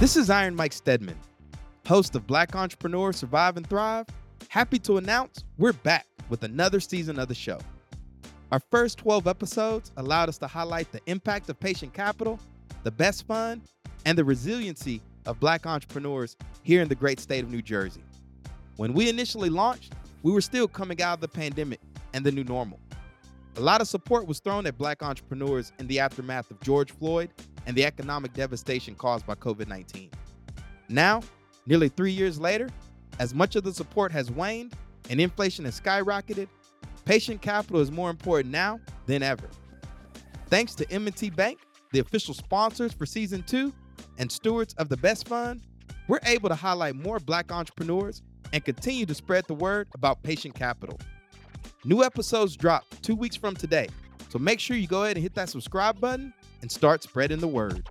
This is Iron Mike Steadman, host of Black Entrepreneurs Survive and Thrive. Happy to announce we're back with another season of the show. Our first 12 episodes allowed us to highlight the impact of patient capital, the best fund, and the resiliency of Black entrepreneurs here in the great state of New Jersey. When we initially launched, we were still coming out of the pandemic and the new normal. A lot of support was thrown at Black entrepreneurs in the aftermath of George Floyd and the economic devastation caused by COVID 19. Now, nearly three years later, as much of the support has waned and inflation has skyrocketed, patient capital is more important now than ever. Thanks to M&T Bank, the official sponsors for season two and stewards of the Best Fund, we're able to highlight more Black entrepreneurs and continue to spread the word about patient capital. New episodes drop two weeks from today, so make sure you go ahead and hit that subscribe button and start spreading the word.